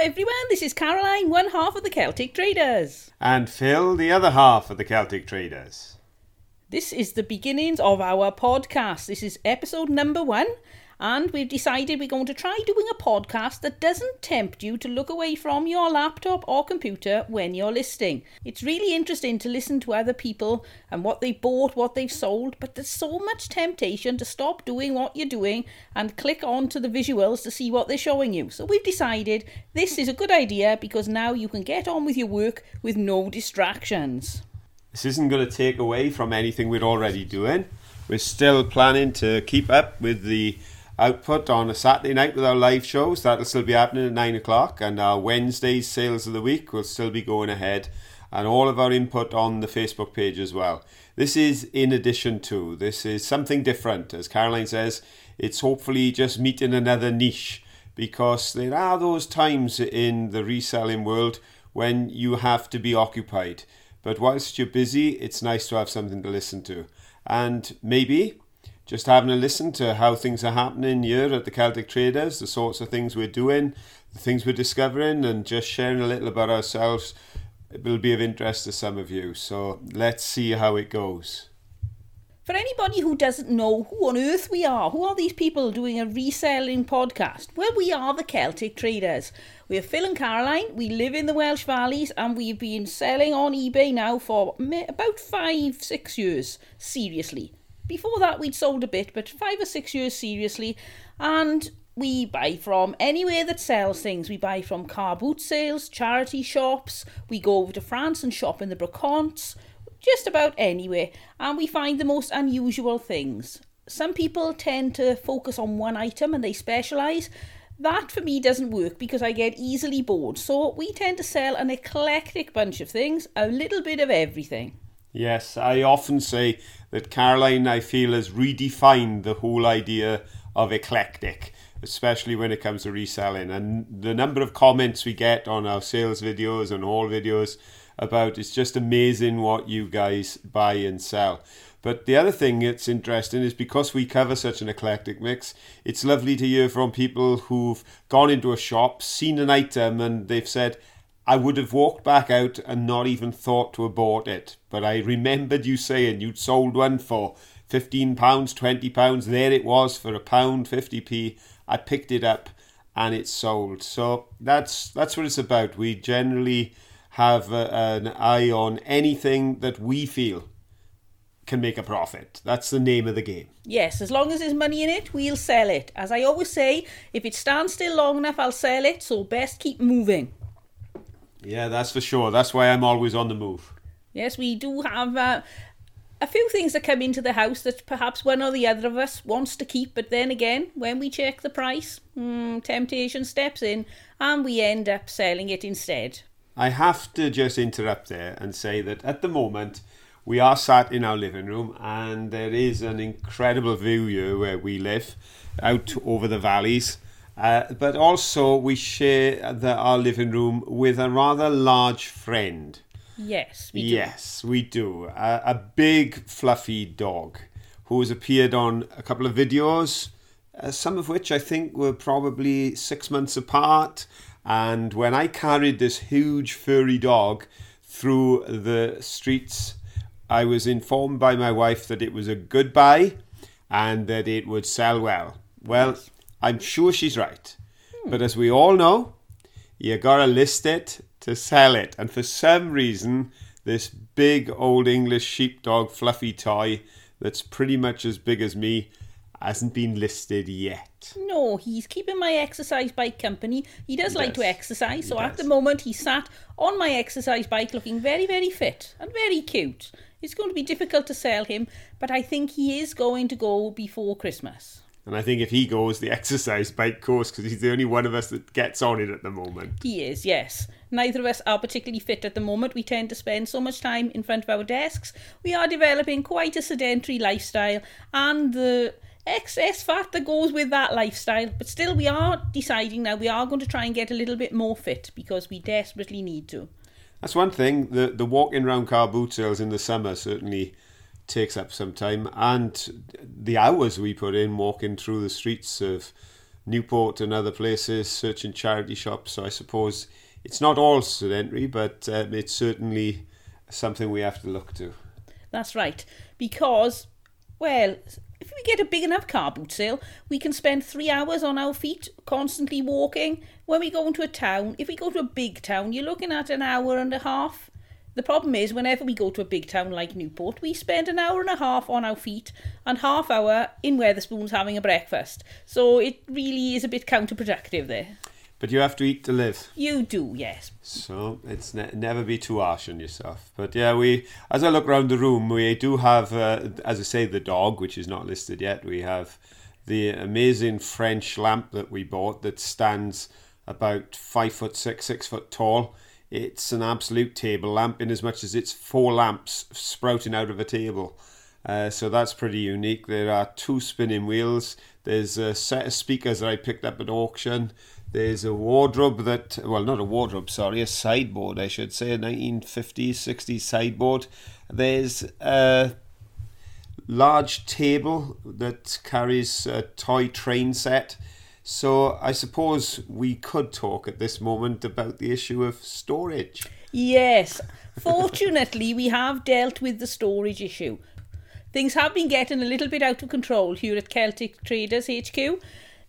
everyone. This is Caroline, one half of the Celtic Traders. And Phil, the other half of the Celtic Traders. This is the beginnings of our podcast. This is episode number one, and we've decided we're going to try doing a podcast that doesn't tempt you to look away from your laptop or computer when you're listening. It's really interesting to listen to other people and what they've bought, what they've sold, but there's so much temptation to stop doing what you're doing and click on to the visuals to see what they're showing you. So we've decided this is a good idea because now you can get on with your work with no distractions. This isn't going to take away from anything we're already doing. We're still planning to keep up with the output on a Saturday night with our live shows. That'll still be happening at 9 o'clock, and our Wednesday's sales of the week will still be going ahead, and all of our input on the Facebook page as well. This is in addition to, this is something different. As Caroline says, it's hopefully just meeting another niche because there are those times in the reselling world when you have to be occupied. But whilst you're busy, it's nice to have something to listen to. And maybe just having a listen to how things are happening here at the Celtic Traders, the sorts of things we're doing, the things we're discovering, and just sharing a little about ourselves it will be of interest to some of you. So let's see how it goes. For anybody who doesn't know who on earth we are, who are these people doing a reselling podcast? Well, we are the Celtic Traders. We're Phil and Caroline. We live in the Welsh Valleys and we've been selling on eBay now for about five, six years, seriously. Before that, we'd sold a bit, but five or six years seriously. And we buy from anywhere that sells things. We buy from car boot sales, charity shops. We go over to France and shop in the Brocantes, just about anywhere. And we find the most unusual things. Some people tend to focus on one item and they specialise. That for me doesn't work because I get easily bored. So we tend to sell an eclectic bunch of things, a little bit of everything. Yes, I often say that Caroline, I feel, has redefined the whole idea of eclectic, especially when it comes to reselling. And the number of comments we get on our sales videos and all videos about it's just amazing what you guys buy and sell. But the other thing that's interesting is because we cover such an eclectic mix, it's lovely to hear from people who've gone into a shop, seen an item, and they've said, I would have walked back out and not even thought to bought it. But I remembered you saying you'd sold one for £15, £20. There it was for a pound, 50p. I picked it up and it's sold. So that's that's what it's about. We generally have a, an eye on anything that we feel can make a profit. That's the name of the game. Yes, as long as there's money in it, we'll sell it. As I always say, if it stands still long enough, I'll sell it. So best keep moving. Yeah, that's for sure. That's why I'm always on the move. Yes, we do have uh, a few things that come into the house that perhaps one or the other of us wants to keep, but then again, when we check the price, hmm, temptation steps in and we end up selling it instead. I have to just interrupt there and say that at the moment, we are sat in our living room and there is an incredible view here where we live out over the valleys uh, but also, we share the, our living room with a rather large friend. Yes, we do. Yes, we do. A, a big, fluffy dog who has appeared on a couple of videos, uh, some of which I think were probably six months apart. And when I carried this huge, furry dog through the streets, I was informed by my wife that it was a good buy and that it would sell well. Well, yes I'm sure she's right. Hmm. But as we all know, you gotta list it to sell it. And for some reason, this big old English sheepdog fluffy toy that's pretty much as big as me hasn't been listed yet. No, he's keeping my exercise bike company. He does he like does. to exercise, so at the moment he's sat on my exercise bike looking very, very fit and very cute. It's going to be difficult to sell him, but I think he is going to go before Christmas. And I think if he goes, the exercise bike course, because he's the only one of us that gets on it at the moment. He is, yes. Neither of us are particularly fit at the moment. We tend to spend so much time in front of our desks. We are developing quite a sedentary lifestyle, and the excess fat that goes with that lifestyle. But still, we are deciding now we are going to try and get a little bit more fit because we desperately need to. That's one thing. The the walking around car boot sales in the summer certainly takes up some time, and the hours we put in walking through the streets of Newport and other places searching charity shops. So I suppose it's not all sedentary, but um, it's certainly something we have to look to. That's right. Because, well, if we get a big enough car boot sale, we can spend three hours on our feet, constantly walking. When we go into a town, if we go to a big town, you're looking at an hour and a half. The problem is, whenever we go to a big town like Newport, we spend an hour and a half on our feet and half hour in Wetherspoons having a breakfast. So it really is a bit counterproductive there. But you have to eat to live. You do, yes. So it's ne- never be too harsh on yourself. But yeah, we as I look around the room, we do have, uh, as I say, the dog, which is not listed yet. We have the amazing French lamp that we bought that stands about five foot six, six foot tall. It's an absolute table lamp in as much as it's four lamps sprouting out of a table. Uh, so that's pretty unique. There are two spinning wheels. There's a set of speakers that I picked up at auction. There's a wardrobe that, well, not a wardrobe, sorry, a sideboard, I should say, a 1950s, 60s sideboard. There's a large table that carries a toy train set. So I suppose we could talk at this moment about the issue of storage. Yes. Fortunately, we have dealt with the storage issue. Things have been getting a little bit out of control here at Celtic Traders HQ.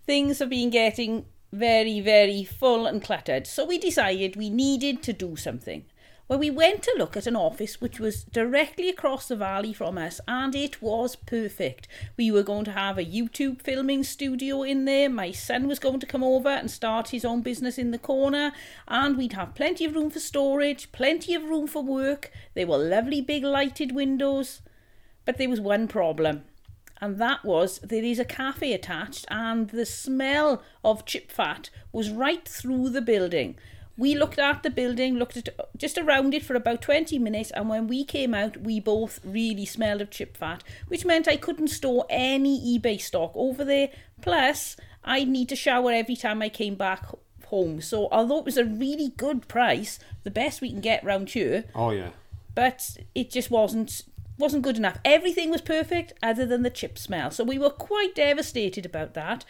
Things have been getting very, very full and cluttered. So we decided we needed to do something. Well, we went to look at an office which was directly across the valley from us, and it was perfect. We were going to have a YouTube filming studio in there. My son was going to come over and start his own business in the corner, and we'd have plenty of room for storage, plenty of room for work. There were lovely big lighted windows. But there was one problem and that was there is a cafe attached and the smell of chip fat was right through the building we looked at the building looked at just around it for about 20 minutes and when we came out we both really smelled of chip fat which meant i couldn't store any ebay stock over there plus i'd need to shower every time i came back home so although it was a really good price the best we can get round here Oh, yeah. but it just wasn't wasn't good enough. Everything was perfect other than the chip smell. So we were quite devastated about that.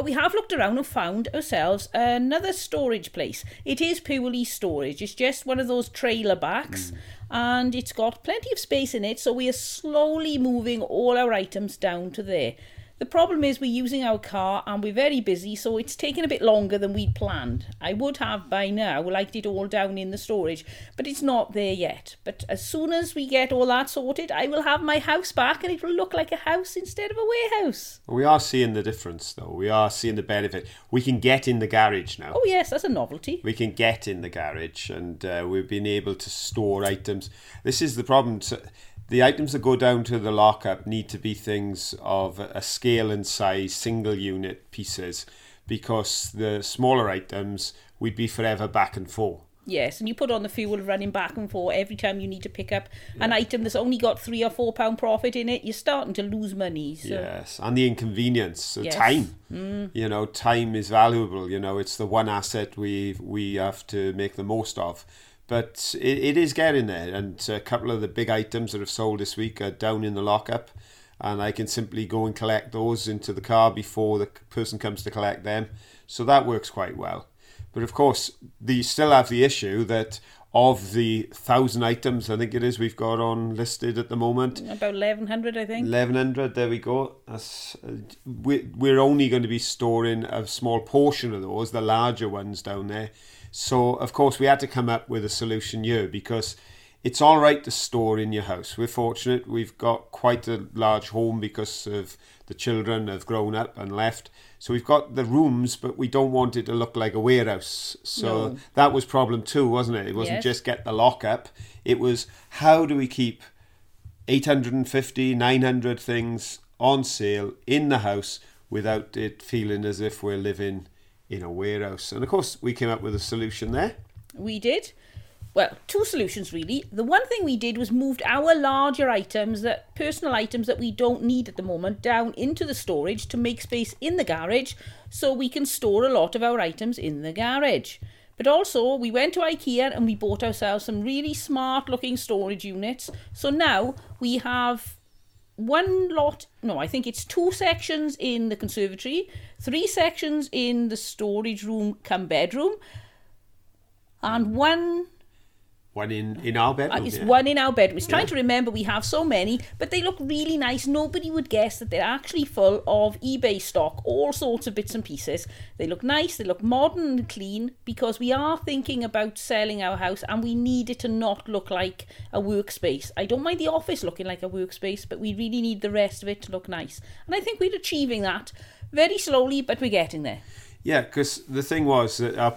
But we have looked around and found ourselves another storage place. It is purely storage. It's just one of those trailer backs hmm. and it's got plenty of space in it. So we are slowly moving all our items down to there. The problem is we're using our car and we're very busy, so it's taken a bit longer than we'd planned. I would have by now liked it all down in the storage, but it's not there yet. But as soon as we get all that sorted, I will have my house back and it will look like a house instead of a warehouse. We are seeing the difference, though. We are seeing the benefit. We can get in the garage now. Oh, yes, that's a novelty. We can get in the garage and uh, we've been able to store items. This is the problem. So the items that go down to the lockup need to be things of a scale and size, single unit pieces, because the smaller items we'd be forever back and forth. Yes, and you put on the fuel of running back and forth every time you need to pick up an item that's only got three or four pound profit in it. You're starting to lose money. So. Yes, and the inconvenience, so Yes. time. Mm. You know, time is valuable. You know, it's the one asset we we have to make the most of. But it, it is getting there, and a couple of the big items that have sold this week are down in the lockup, and I can simply go and collect those into the car before the person comes to collect them. So that works quite well. But of course, the, you still have the issue that of the thousand items, I think it is we've got on listed at the moment, About 1100, I think. 1100 there we go That's, uh, we, we're only going to be storing a small portion of those the larger ones down there so of course we had to come up with a solution here because it's all right to store in your house we're fortunate we've got quite a large home because of the children have grown up and left so we've got the rooms but we don't want it to look like a warehouse so No. that was problem two wasn't it it wasn't Yes. just get the lock up. it was how do we keep 850, 900 things on sale in the house without it feeling as if we're living in a warehouse. And of course, we came up with a solution there. We did. Well, two solutions really. The one thing we did was moved our larger items, that personal items that we don't need at the moment, down into the storage to make space in the garage, so we can store a lot of our items in the garage. But also, we went to IKEA and we bought ourselves some really smart looking storage units. So now we have one lot, no, I think it's two sections in the conservatory, three sections in the storage room come bedroom, and one One in, in our bedroom. uh, it's yeah. one in our bedroom. It's trying to remember we have so many, but they look really nice. Nobody would guess that they're actually full of eBay stock, all sorts of bits and pieces. They look nice, they look modern and clean because we are thinking about selling our house and we need it to not look like a workspace. I don't mind the office looking like a workspace, but we really need the rest of it to look nice. And I think we're achieving that very slowly, but we're getting there. Yeah, because the thing was that our,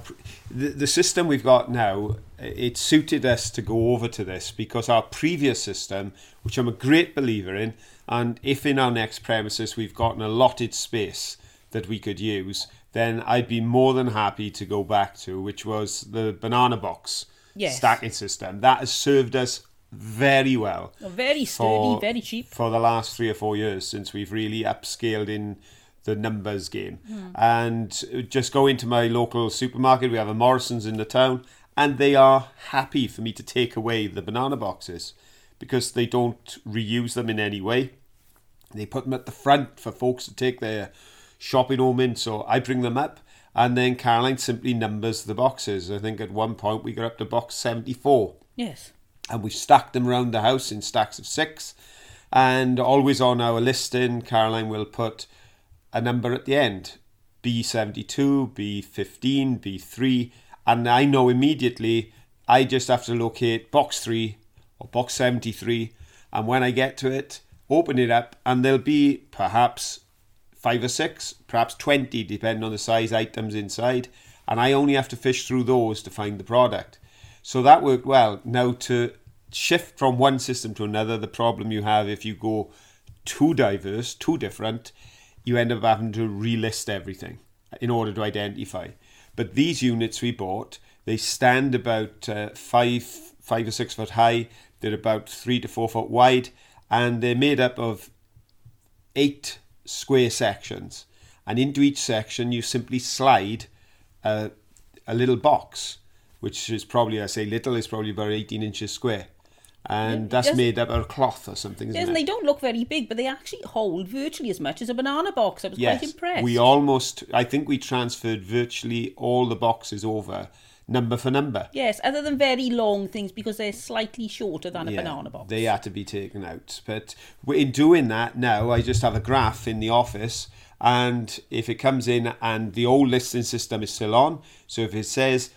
the, the system we've got now, it suited us to go over to this because our previous system, which I'm a great believer in, and if in our next premises we've got an allotted space that we could use, then I'd be more than happy to go back to, which was the banana box Yes. stacking system. That has served us very well Very sturdy, for, very cheap. for the last three or four years since we've really upscaled in the numbers game. Hmm. And just go into my local supermarket. We have a Morrison's in the town, and they are happy for me to take away the banana boxes because they don't reuse them in any way. They put them at the front for folks to take their shopping home in. So I bring them up, and then Caroline simply numbers the boxes. I think at one point we got up to box 74 Yes. and we've stacked them around the house in stacks of six. And always on our listing, Caroline will put a number at the end B72, B15, B3. And I know immediately I just have to locate box 3 or box 73. And when I get to it, open it up, and there'll be perhaps five or six, perhaps 20, depending on the size items inside. And I only have to fish through those to find the product. So that worked well. Now, to shift from one system to another, the problem you have if you go too diverse, too different, you end up having to relist everything in order to identify. But these units we bought, they stand about uh, five, five or six foot high. They're about three to four foot wide, and they're made up of eight square sections. And into each section, you simply slide a, a little box, which is probably, I say little, is probably about 18 inches square. And that's yes. made up of cloth or something, isn't Yes, it? and they don't look very big, but they actually hold virtually as much as a banana box. I was quite impressed. We almost, I think we transferred virtually all the boxes over, number for number. Yes, other than very long things because they're slightly shorter than a Yeah, banana box. They had to be taken out. But in doing that now, I just have a graph in the office. And if it comes in and the old listing system is still on, so if it says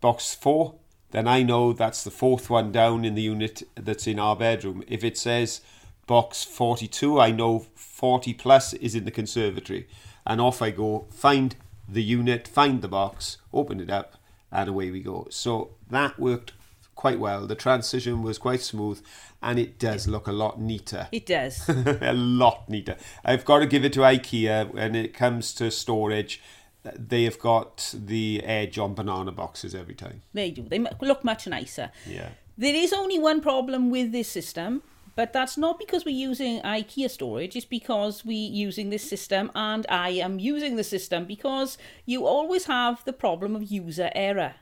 box four, then I know that's the fourth one down in the unit that's in our bedroom. If it says box 42, I know 40 plus is in the conservatory. And off I go, find the unit, find the box, open it up, and away we go. So that worked quite well. The transition was quite smooth, and it does look a lot neater. It does. a lot neater. I've got to give it to IKEA when it comes to storage. They have got the edge on banana boxes every time. they do. They look much nicer. Yeah. There is only one problem with this system, but that's not because we're using IKEA storage. It's because we're using this system, and I am using the system because you always have the problem of user error.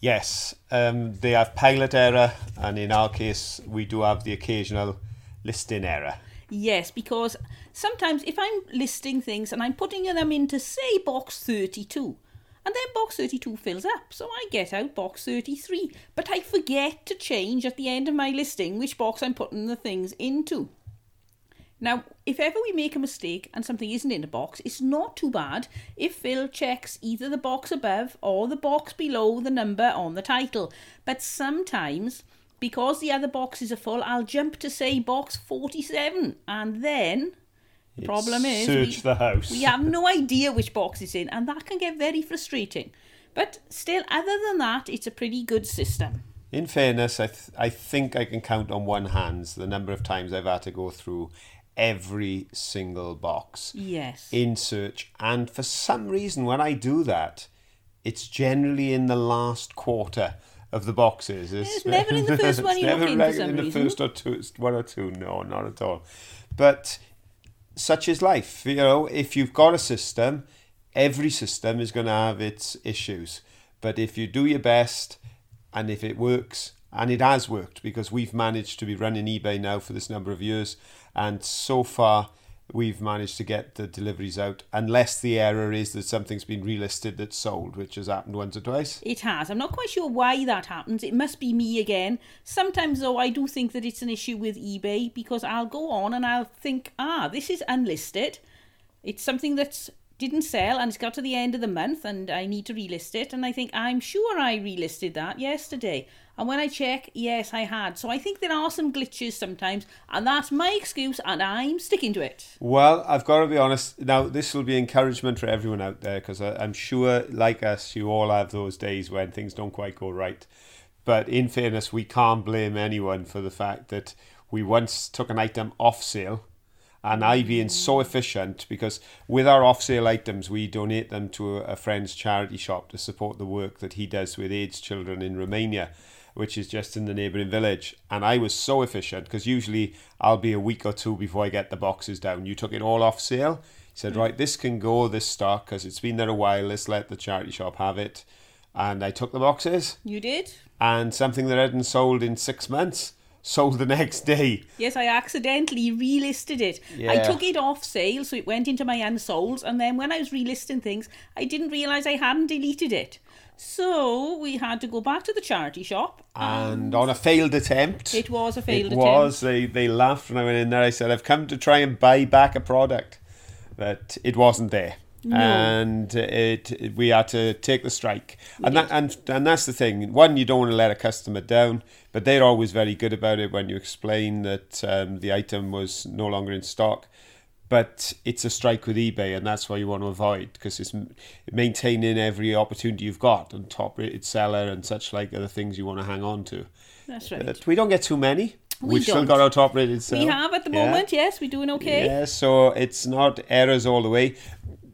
Yes, um, they have pilot error, and in our case, we do have the occasional listing error. Yes, because sometimes if I'm listing things and I'm putting them into, say, box 32, and then box 32 fills up, so I get out box 33, but I forget to change at the end of my listing which box I'm putting the things into. Now, if ever we make a mistake and something isn't in a box, it's not too bad if Phil checks either the box above or the box below the number on the title. But sometimes, because the other boxes are full, I'll jump to say box 47 and then the problem is search we, the house. we have no idea which box it's in and that can get very frustrating. But still, other than that, it's a pretty good system. In fairness, I, th- I think I can count on one hand the number of times I've had to go through every single box Yes. in search. And for some reason, when I do that, it's generally in the last quarter of the boxes. It's never in the first one It's never in in the reason. first or two, one or two. No, not at all. But such is life. You know, if you've got a system, every system is going to have its issues. But if you do your best and if it works, And it has worked because we've managed to be running eBay now for this number of years. And so far, we've managed to get the deliveries out, unless the error is that something's been relisted that's sold, which has happened once or twice. It has. I'm not quite sure why that happens. It must be me again. Sometimes, though, I do think that it's an issue with eBay because I'll go on and I'll think, ah, this is unlisted. It's something that's didn't sell and it's got to the end of the month and I need to relist it and I think I'm sure I relisted that yesterday and when I check yes I had so I think there are some glitches sometimes and that's my excuse and I'm sticking to it Well, I've got to be honest. Now, this will be encouragement for everyone out there because I'm sure, like us, you all have those days when things don't quite go right. But in fairness, we can't blame anyone for the fact that we once took an item off sale and I being so mm. efficient because with our off sale items we donate them to a friend's charity shop to support the work that he does with AIDS children in Romania which is just in the neighbouring village. And I was so efficient because usually I'll be a week or two before I get the boxes down. You took it all off sale. He said mm. right this can go this stock because it's been there a while. Let's let the charity shop have it. And I took the boxes. You did? And something that I hadn't sold in six months sold the next day. Yes I accidentally relisted it. I took it off sale so it went into my unsolds and then when I was relisting things I didn't realise I hadn't deleted it so we had to go back to the charity shop and on a failed attempt. It was a failed it attempt. was. They they laughed when I went in there. I said I've come to try and buy back a product but it wasn't there. And it, it- we had to take the strike. And that and and that's the thing. One you don't want to let a customer down but they're always very good about it when you explain that um, the item was no longer in stock but it's a strike with eBay, and that's why you want to avoid because it's maintaining every opportunity you've got on top rated seller and such like other things you want to hang on to. that's right But we don't get too many. We We've still don't. got our top rated seller. we have at the Yeah. moment yes we're doing okay Yeah, so it's not errors all the way.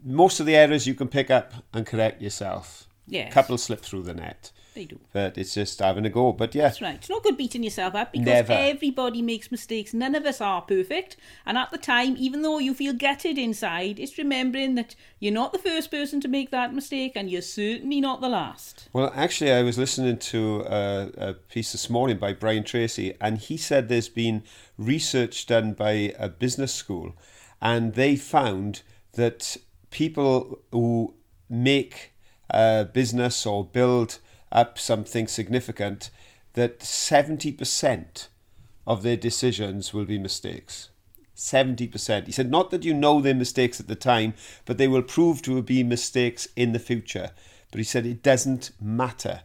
Most of the errors you can pick up and correct yourself. Yes. A couple slip through the net, they do but it's just having a go. But yeah, That's right. It's not good beating yourself up because Never. everybody makes mistakes. None of us are perfect. And at the time, even though you feel gutted inside, it's remembering that you're not the first person to make that mistake and you're certainly not the last. Well, actually, I was listening to a, a piece this morning by Brian Tracy, and he said there's been research done by a business school, and they found that people who make a business or build up something significant, that 70% of their decisions will be mistakes. 70%. He said, not that you know they're mistakes at the time, but they will prove to be mistakes in the future. But he said it doesn't matter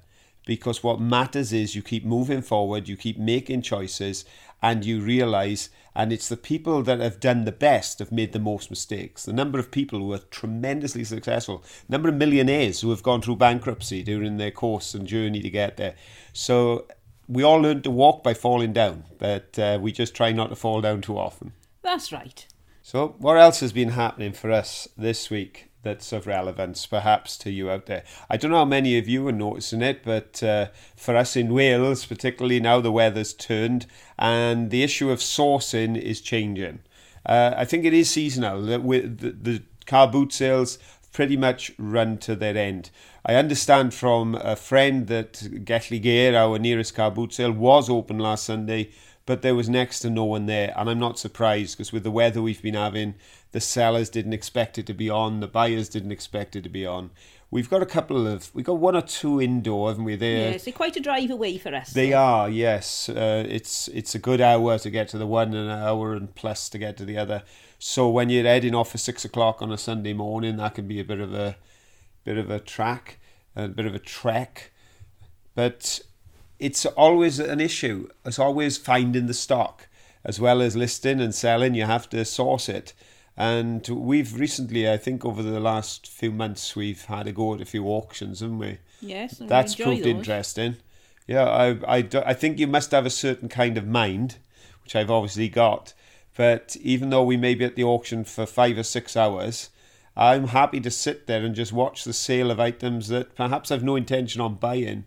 because what matters is you keep moving forward, you keep making choices, and you realize, and it's the people that have done the best have made the most mistakes. The number of people who are tremendously successful, number of millionaires who have gone through bankruptcy during their course and journey to get there. So we all learn to walk by falling down, but uh, we just try not to fall down too often. That's right. So, what else has been happening for us this week that's of relevance, perhaps, to you out there? I don't know how many of you are noticing it, but uh, for us in Wales, particularly now the weather's turned and the issue of sourcing is changing. Uh, I think it is seasonal. That with the, the car boot sales pretty much run to their end. I understand from a friend that Gelligaer, our nearest car boot sale, was open last Sunday, but there was next to no one there. And I'm not surprised because with the weather we've been having, the sellers didn't expect it to be on, the buyers didn't expect it to be on. We've got a couple of, we've got one or two indoor, haven't we? There, Yes, they're quite a drive away for us. they are, yes. Uh, it's it's a good hour to get to the one and an hour and plus to get to the other. So when you're heading off at six o'clock on a Sunday morning, that can be a bit of a bit of a track, a bit of a trek. But it's always an issue. It's always finding the stock as well as listing and selling. You have to source it. And we've recently, I think, over the last few months, we've had a go at a few auctions, haven't we? Yes, That's proved those. interesting. Yeah, I, I, I think you must have a certain kind of mind, which I've obviously got. But even though we may be at the auction for five or six hours, I'm happy to sit there and just watch the sale of items that perhaps I've no intention on buying.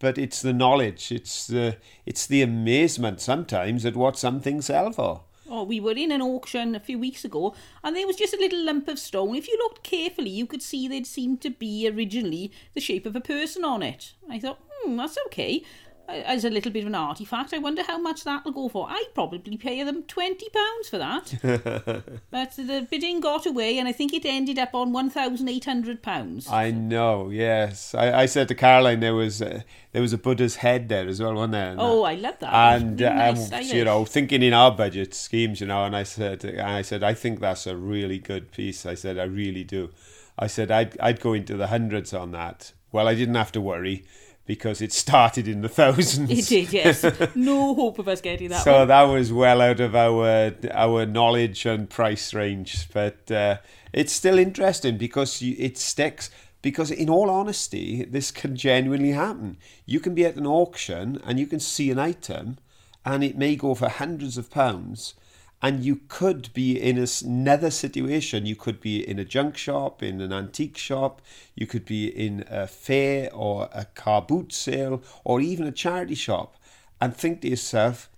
But it's the knowledge, it's the it's the amazement sometimes at what some things sell for. Oh, we were in an auction a few weeks ago, and there was just a little lump of stone. If you looked carefully, you could see there'd seemed to be originally the shape of a person on it. I thought, hmm, that's okay. As a little bit of an artifact. I wonder how much that'll go for. I'd probably pay them twenty pounds for that. but the bidding got away, and I think it ended up on one thousand eight hundred pounds. I know. Yes, I, I said to Caroline there was uh, there was a Buddha's head there as well, wasn't there? Oh, I love that. And Really um, nice, you know, thinking in our budget schemes, you know, and I said, and I said, I think that's a really good piece. I said, I really do. I said, I'd I'd go into the hundreds on that. Well, I didn't have to worry because it started in the thousands. It did, yes. no hope of us getting that So one. that was well out of our our knowledge and price range, but uh, it's still interesting because you, it sticks. Because in all honesty, this can genuinely happen. You can be at an auction and you can see an item, and it may go for hundreds of pounds, and you could be in another situation. You could be in a junk shop, in an antique shop, you could be in a fair or a car boot sale, or even a charity shop, and think to yourself,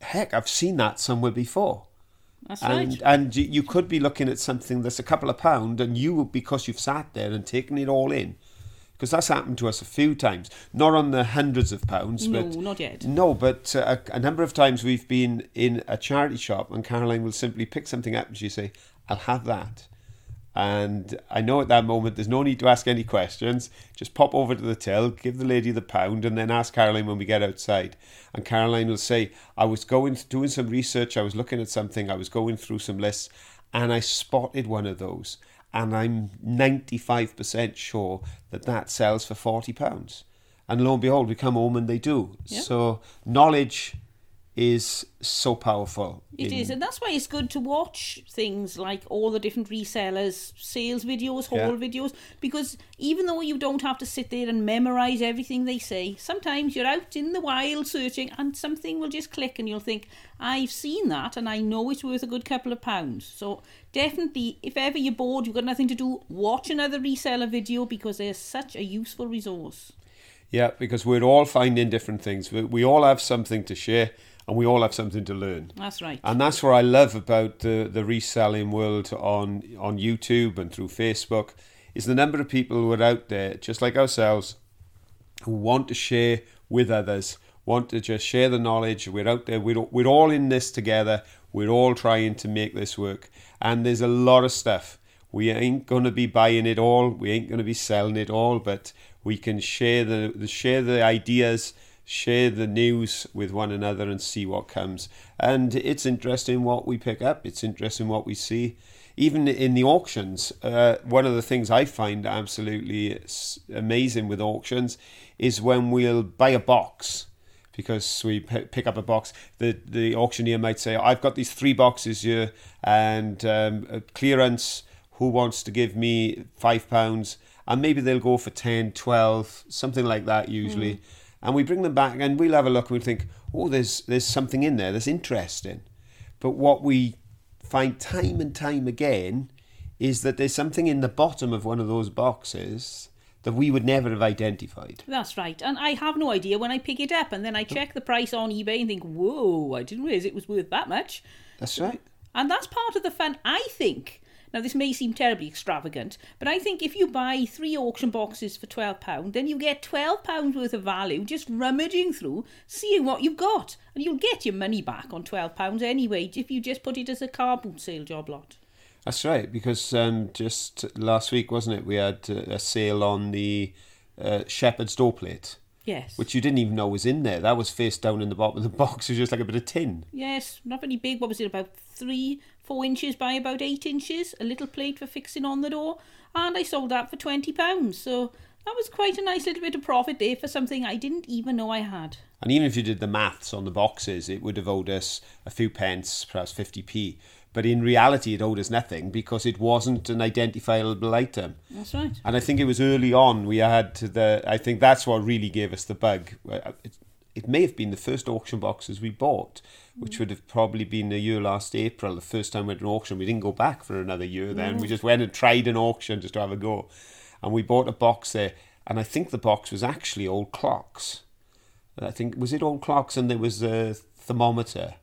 heck, I've seen that somewhere before. That's And right. and you- you could be looking at something that's a couple of pound, and you because you've sat there and taken it all in, because that's happened to us a few times. Not on the hundreds of pounds, No, but not yet. no, but uh, a, a number of times we've been in a charity shop, and Caroline will simply pick something up, and she say, "I'll have that." And I know at that moment there's no need to ask any questions. Just pop over to the till, give the lady the pound, and then ask Caroline when we get outside. And Caroline will say, I was going doing some research, I was looking at something, I was going through some lists, and I spotted one of those. And I'm 95% sure that that sells for £40. And lo and behold, we come home and they do. Yeah. So knowledge is so powerful. It in- is, and that's why it's good to watch things like all the different resellers' sales videos, haul Yeah. videos, because even though you don't have to sit there and memorize everything they say, sometimes you're out in the wild searching and something will just click and you'll think, I've seen that and I know it's worth a good couple of pounds. So definitely, if ever you're bored, you've got nothing to do, watch another reseller video because they're such a useful resource. Yeah, because we're all finding different things. We, we all have something to share and we all have something to learn. That's right. And that's what I love about the, the reselling world on, on YouTube and through Facebook is the number of people who are out there, just like ourselves, who want to share with others, want to just share the knowledge. We're out there, we're, we're all in this together. We're all trying to make this work. And there's a lot of stuff. We ain't going to be buying it all. We ain't going to be selling it all, but we can share the, the share the ideas, share the news with one another and see what comes. And it's interesting what we pick up. It's interesting what we see. Even in the auctions, uh, one of the things I find absolutely amazing with auctions is when we'll buy a box because we pick up a box. The the auctioneer might say, "I've got these three boxes here, and um, clearance. Who wants to give me five pounds?" And maybe they'll go for 10, 12, something like that usually. And we bring them back, and we'll have a look and we'll think, "Oh, there's there's something in there that's interesting." But what we find time and time again is that there's something in the bottom of one of those boxes that we would never have identified. That's right. And I have no idea when I pick it up and then I check the price on eBay and think, whoa, I didn't realise it was worth that much. That's right. And that's part of the fun, I think. Now, this may seem terribly extravagant, but I think if you buy three auction boxes for £12, then you get £12 worth of value just rummaging through, seeing what you've got. And you'll get your money back on £12 anyway if you just put it as a car boot sale job lot. That's right, because um, just last week, wasn't it, we had uh, a sale on the uh, Shepherd's door plate, Yes. which you didn't even know was in there. That was face down in the bottom of the box. It was just like a bit of tin. Yes, not very big. What was it? About three, four inches by about eight inches. A little plate for fixing on the door, and I sold that for twenty pounds. So that was quite a nice little bit of profit there for something I didn't even know I had. And even if you did the maths on the boxes, it would have owed us a few pence, perhaps 50p. But in reality, it owed us nothing because it wasn't an identifiable item. That's right. And I think it was early on we had to the. I think that's what really gave us the bug. It, may have been the first auction boxes we bought, which mm. would have probably been the year last April, the first time we went to an auction. We didn't go back for another year then. Mm. We just went and tried an auction just to have a go. And we bought a box there. And I think the box was actually old clocks. I think, was it old clocks and there was a thermometer?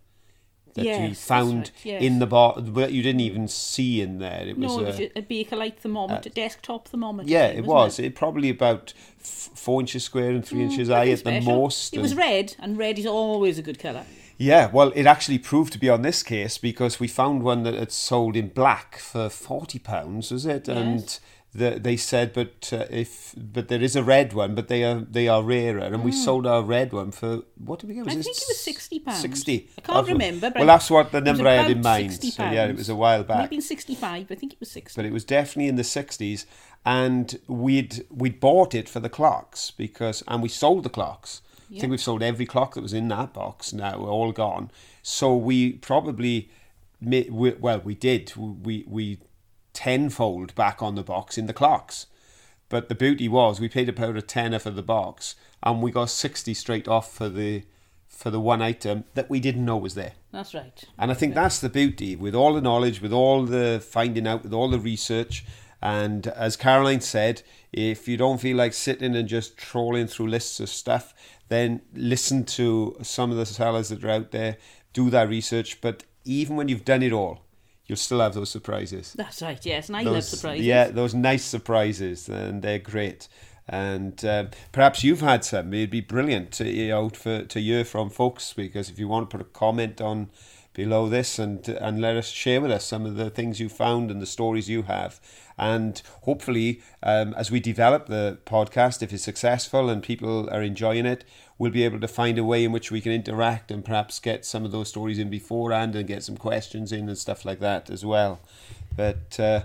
That you Yes, that's found right, yes. in the box that you didn't even see in there. It was, No, it uh, was a Bakelite thermometer, desktop thermometer. yeah, it was. It? probably about f- four inches square and three inches high at the Mm, most. It was red, and red is always a good colour. Yeah, well, it actually proved to be on this case because we found one that had sold in black for forty pounds, was it? And the, they said, but uh, if but there is a red one, but they are they are rarer, and we sold our red one for what did we get? Was Mm. I it think it was £60 pounds. Sixty. I can't remember, well, that's what the number I had in mind. So yeah, it was a while back Maybe 65, I think it was 60. but it was definitely in the 60s and we'd we'd bought it for the clocks because and we sold the clocks i think we've sold every clock that was in that box now we're all gone so we probably well we did we we tenfold back on the box in the clocks but the beauty was we paid about a tenner for the box and we got 60 straight off for the for the one item that we didn't know was there That's right. and I think that's the beauty with all the knowledge, with all the finding out, with all the research. And as Caroline said, if you don't feel like sitting and just trawling through lists of stuff, then listen to some of the sellers that are out there, do that research. But even when you've done it all, you'll still have those surprises. That's right, yes. And I love surprises. Yeah, those nice surprises, and they're great. And um, perhaps you've had some. It'd be brilliant to you know for to hear from folks because if you want to put a comment on below this and and let us share with us some of the things you found and the stories you have. And hopefully, um, as we develop the podcast, if it's successful and people are enjoying it, we'll be able to find a way in which we can interact and perhaps get some of those stories in beforehand and get some questions in and stuff like that as well. But uh,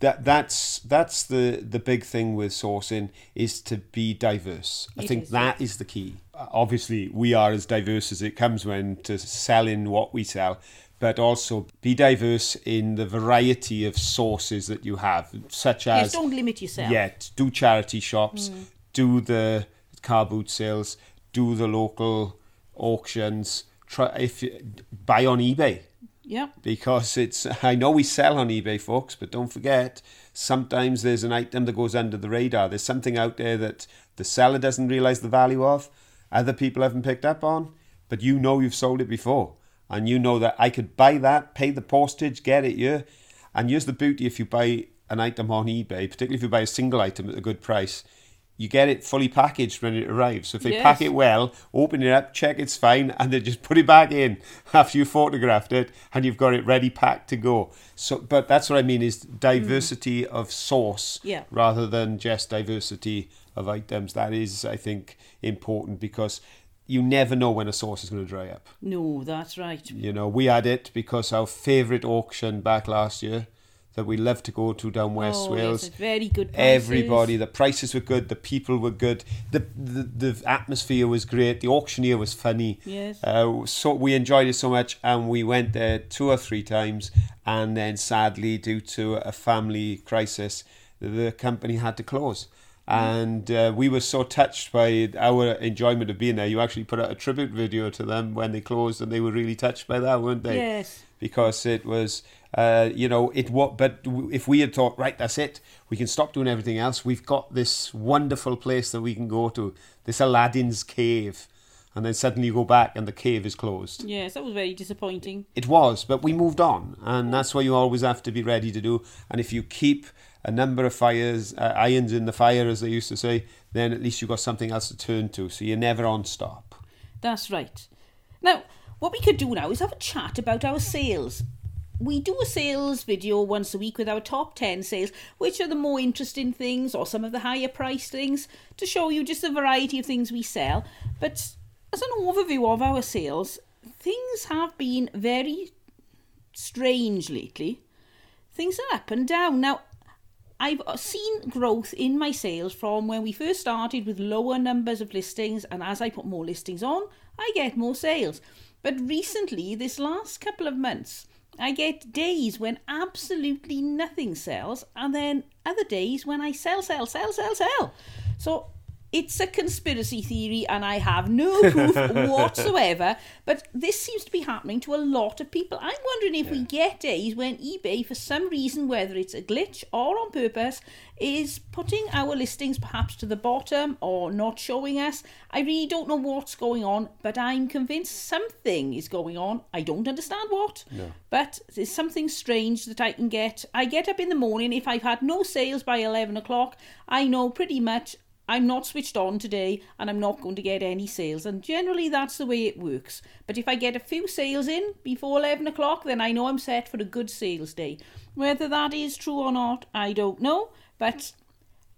that that's that's the the big thing with sourcing is to be diverse. I think is, that is the key. Obviously, we are as diverse as it comes when to selling what we sell, but also be diverse in the variety of sources that you have, such as Yes, don't limit yourself. Yet do charity shops, do the car boot sales, do the local auctions. Try if you, buy on eBay Yeah. because it's I know we sell on eBay folks but don't forget sometimes there's an item that goes under the radar there's something out there that the seller doesn't realize the value of other people haven't picked up on but you know you've sold it before and you know that I could buy that pay the postage get it here and here's the beauty if you buy an item on eBay particularly if you buy a single item at a good price you get it fully packaged when it arrives. So if they Yes. pack it well, open it up, check it's fine, and then just put it back in after you photographed it, and you've got it ready packed to go. So, but that's what I mean is diversity mm. of source Yeah. rather than just diversity of items. That is, I think, important because you never know when a source is going to dry up. No, that's right. You know, we had it because our favourite auction back last year that we love to go to down West oh, Wales. Yes, very good prices. Everybody, the prices were good, the people were good, the the, the atmosphere was great, the auctioneer was funny. Yes. Uh, so we enjoyed it so much, and we went there two or three times, and then sadly, due to a family crisis, the company had to close. And uh, we were so touched by our enjoyment of being there. You actually put out a tribute video to them when they closed, and they were really touched by that, weren't they? Yes. because it was uh, you know it what but if we had thought right that's it. We can stop doing everything else. We've got this wonderful place that we can go to this aladdin's cave. And then suddenly you go back and the cave is closed. Yes, that was very disappointing. it was but we moved on. And that's what you always have to be ready to do. And if you keep a number of fires uh, irons in the fire as they used to say then at least you've got something else to turn to. So you're never on stop. That's right. Now, what we could do now is have a chat about our sales. We do a sales video once a week with our top 10 sales, which are the more interesting things or some of the higher price things to show you just a variety of things we sell. But as an overview of our sales, things have been very strange lately. Things are up and down. Now, I've seen growth in my sales from when we first started with lower numbers of listings, and as I put more listings on, I get more sales. But recently, this last couple of months, I get days when absolutely nothing sells, and then other days when I sell, sell, sell, sell, sell. So it's a conspiracy theory and I have no proof whatsoever, but this seems to be happening to a lot of people. I'm wondering if we get days when eBay, for some reason, whether it's a glitch or on purpose, is putting our listings perhaps to the bottom or not showing us. I really don't know what's going on, but I'm convinced something is going on. I don't understand what, No. but there's something strange that I can get. I get up in the morning, if I've had no sales by 11 o'clock, I know pretty much I'm not switched on today and I'm not going to get any sales. And generally, that's the way it works. But if I get a few sales in before 11 o'clock, then I know I'm set for a good sales day. Whether that is true or not, I don't know. But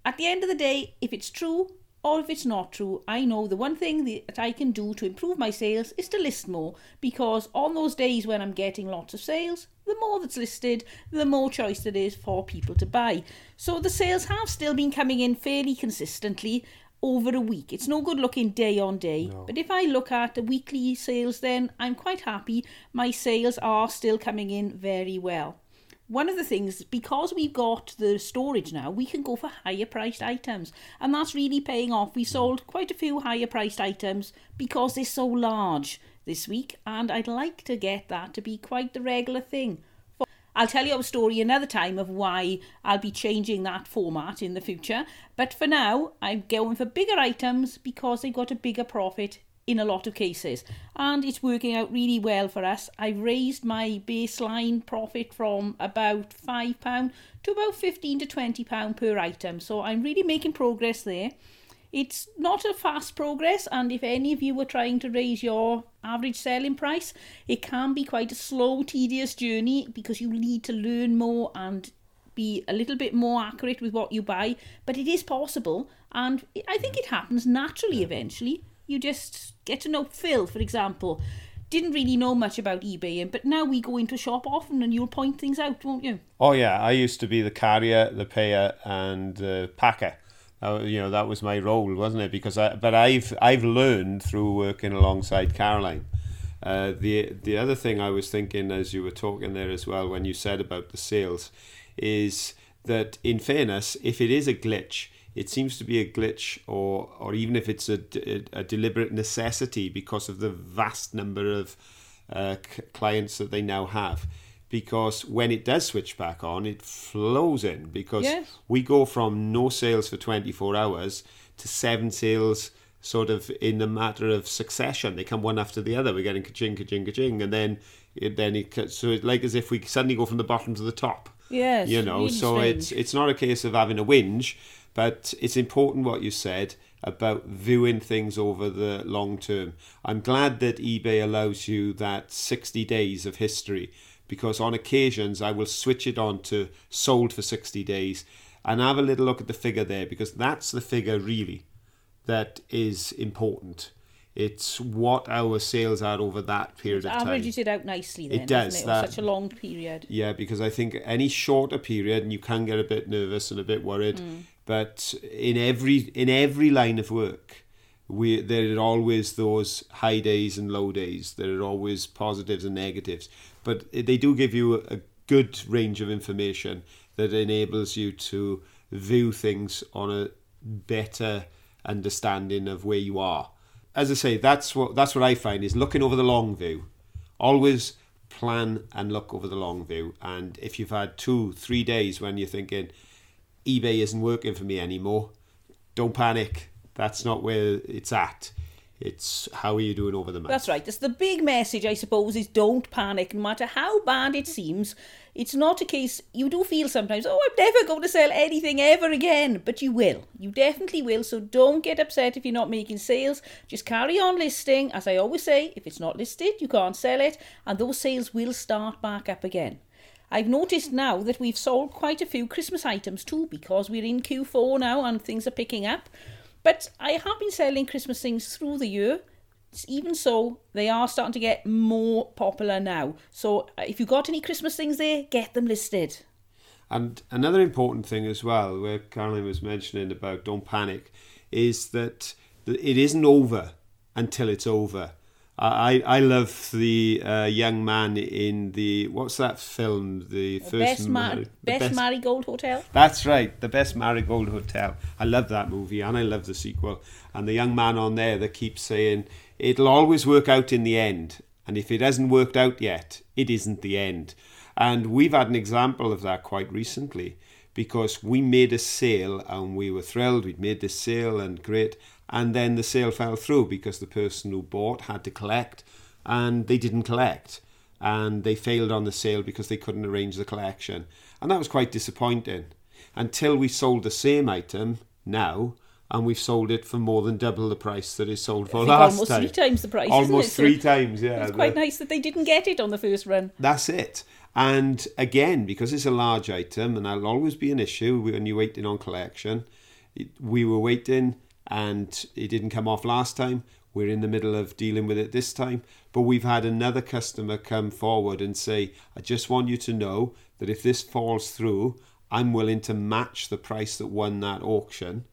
at the end of the day, if it's true or if it's not true, I know the one thing that I can do to improve my sales is to list more because on those days when I'm getting lots of sales, more that's listed, the more choice there is for people to buy. So the sales have still been coming in fairly consistently over a week. It's no good looking day on day, No. but if I look at the weekly sales, then I'm quite happy. My sales are still coming in very well. One of the things, because we've got the storage now, we can go for higher priced items. And that's really paying off. We sold quite a few higher priced items because they're so large this week. And I'd like to get that to be quite the regular thing. I'll tell you a story another time of why I'll be changing that format in the future. But for now, I'm going for bigger items because they've got a bigger profit in a lot of cases. And it's working out really well for us. I've raised my baseline profit from about £5 to about 15 to £20 per item. So I'm really making progress there. It's not a fast progress, and if any of you were trying to raise your average selling price, it can be quite a slow, tedious journey because you need to learn more and be a little bit more accurate with what you buy. But it is possible, and I think it happens naturally eventually. You just get to know Phil, for example. Didn't really know much about eBay, but now we go into a shop often and you'll point things out, won't you? Oh yeah, I used to be the carrier, the payer, and the packer. Uh, you know that was my role, wasn't it? Because I, but I've I've learned through working alongside Caroline. Uh, the the other thing I was thinking as you were talking there as well when you said about the sales, is that in fairness, if it is a glitch, it seems to be a glitch, or or even if it's a, a deliberate necessity because of the vast number of uh, clients that they now have. Because when it does switch back on, it flows in. Because Yes. we go from no sales for 24 hours to seven sales sort of in a matter of succession. They come one after the other. We're getting ka-ching, ka-ching, ka-ching. And then, it, then it, so it's like as if we suddenly go from the bottom to the top Yes. you know so it's it's not a case of having a whinge but it's important what you said about viewing things over the long term i'm glad that ebay allows you that 60 days of history because on occasions i will switch it on to sold for 60 days and have a little look at the figure there because that's the figure really that is important it's what our sales are over that period of time averages it out nicely then, It does, it? that- such a long period. Yeah, because I think any shorter period, and you can get a bit nervous and a bit worried. Mm. But in every in every line of work, we there are always those high days and low days. There are always positives and negatives. But they do give you a good range of information that enables you to view things on a better understanding of where you are. As I say, that's what that's what I find is looking over the long view. Always plan and look over the long view. And if you've had two, three days when you're thinking eBay isn't working for me anymore, don't panic. That's not where it's at. It's how are you doing over the month. That's right. That's the big message, I suppose, is don't panic. No matter how bad it seems, it's not a case. You do feel sometimes, oh, I'm never going to sell anything ever again. But you will. You definitely will. So don't get upset if you're not making sales. Just carry on listing. As I always say, if it's not listed, you can't sell it. And those sales will start back up again. I've noticed now that we've sold quite a few Christmas items too because we're in Q4 now and things are picking up. But I have been selling Christmas things through the year. Even so, they are starting to get more popular now. So uh, if you've got any Christmas things there, get them listed. And another important thing as well, where Caroline was mentioning about don't panic, is that it isn't over until it's over. I, I love the uh, young man in the what's that film? The first Best, Mar- the best, Marigold Hotel. That's right, the best Marigold Hotel. I love that movie and I love the sequel. And the young man on there that keeps saying it'll always work out in the end, and if it hasn't worked out yet, it isn't the end. And we've had an example of that quite recently because we made a sale and we were thrilled. We'd made this sale and great. And then the sale fell through because the person who bought had to collect and they didn't collect. And they failed on the sale because they couldn't arrange the collection. And that was quite disappointing until we sold the same item now and we've sold it for more than double the price that it sold for last almost time. three times the price. Almost isn't it? So three times, yeah. It's quite The- nice that they didn't get it on the first run. that's it. And again, because it's a large item, and that'll always be an issue when you're waiting on collection. We were waiting, and it didn't come off last time. We're in the middle of dealing with it this time. But we've had another customer come forward and say, I just want you to know that if this falls through, I'm willing to match the price that won that auction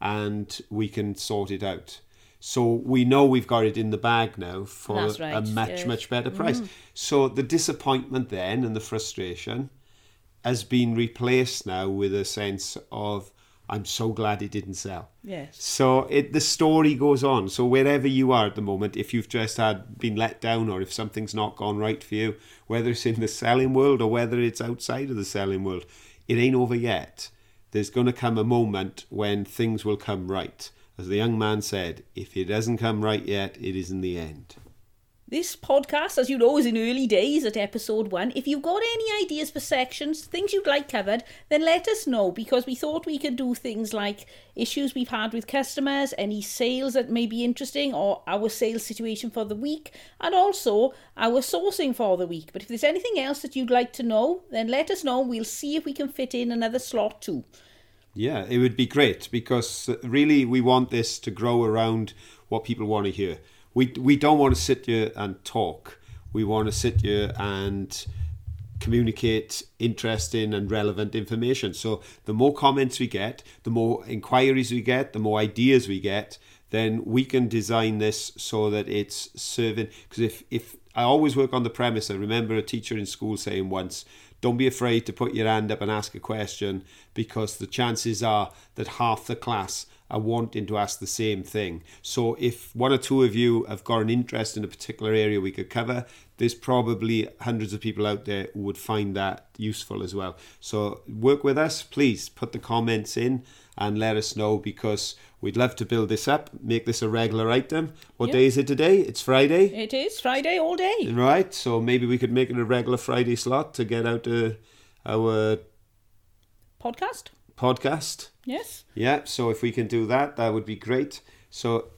and we can sort it out. So we know we've got it in the bag now for That's a much, much better mm. price. So the disappointment then and the frustration has been replaced now with a sense of I'm so glad it didn't sell. Yes. So it the story goes on. So wherever you are at the moment, if you've just had been let down or if something's not gone right for you, whether it's in the selling world or whether it's outside of the selling world, it ain't over yet. There's going to come a moment when things will come right. As the young man said, if it doesn't come right yet, it isn't the end. This podcast, as you know, is in early days at episode one. If you've got any ideas for sections, things you'd like covered, then let us know because we thought we could do things like issues we've had with customers, any sales that may be interesting, or our sales situation for the week, and also our sourcing for the week. But if there's anything else that you'd like to know, then let us know. We'll see if we can fit in another slot too. Yeah, it would be great because uh, really we want this to grow around what people want to hear. We we don't want to sit here and talk. We want to sit here and communicate interesting and relevant information. So the more comments we get, the more inquiries we get, the more ideas we get, then we can design this so that it's serving because if if I always work on the premise, I remember a teacher in school saying once, don't be afraid to put your hand up and ask a question because the chances are that half the class are wanting to ask the same thing. So if one or two of you have got an interest in a particular area we could cover, there's probably hundreds of people out there who would find that useful as well. So work with us, please put the comments in and let us know because we'd love to build this up, make this a regular item. What Yeah. day is it today? It's Friday. It is Friday all day. Right, so maybe we could make it a regular Friday slot to get out uh, our Podcast? Podcast. Yes. Yeah, so if we can do that, that would be great. So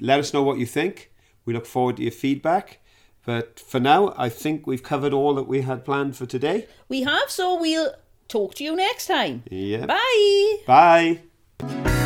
let us know what you think. We look forward to your feedback. But for now, I think we've covered all that we had planned for today. We have, so we'll talk to you next time. Yeah. Bye. Bye.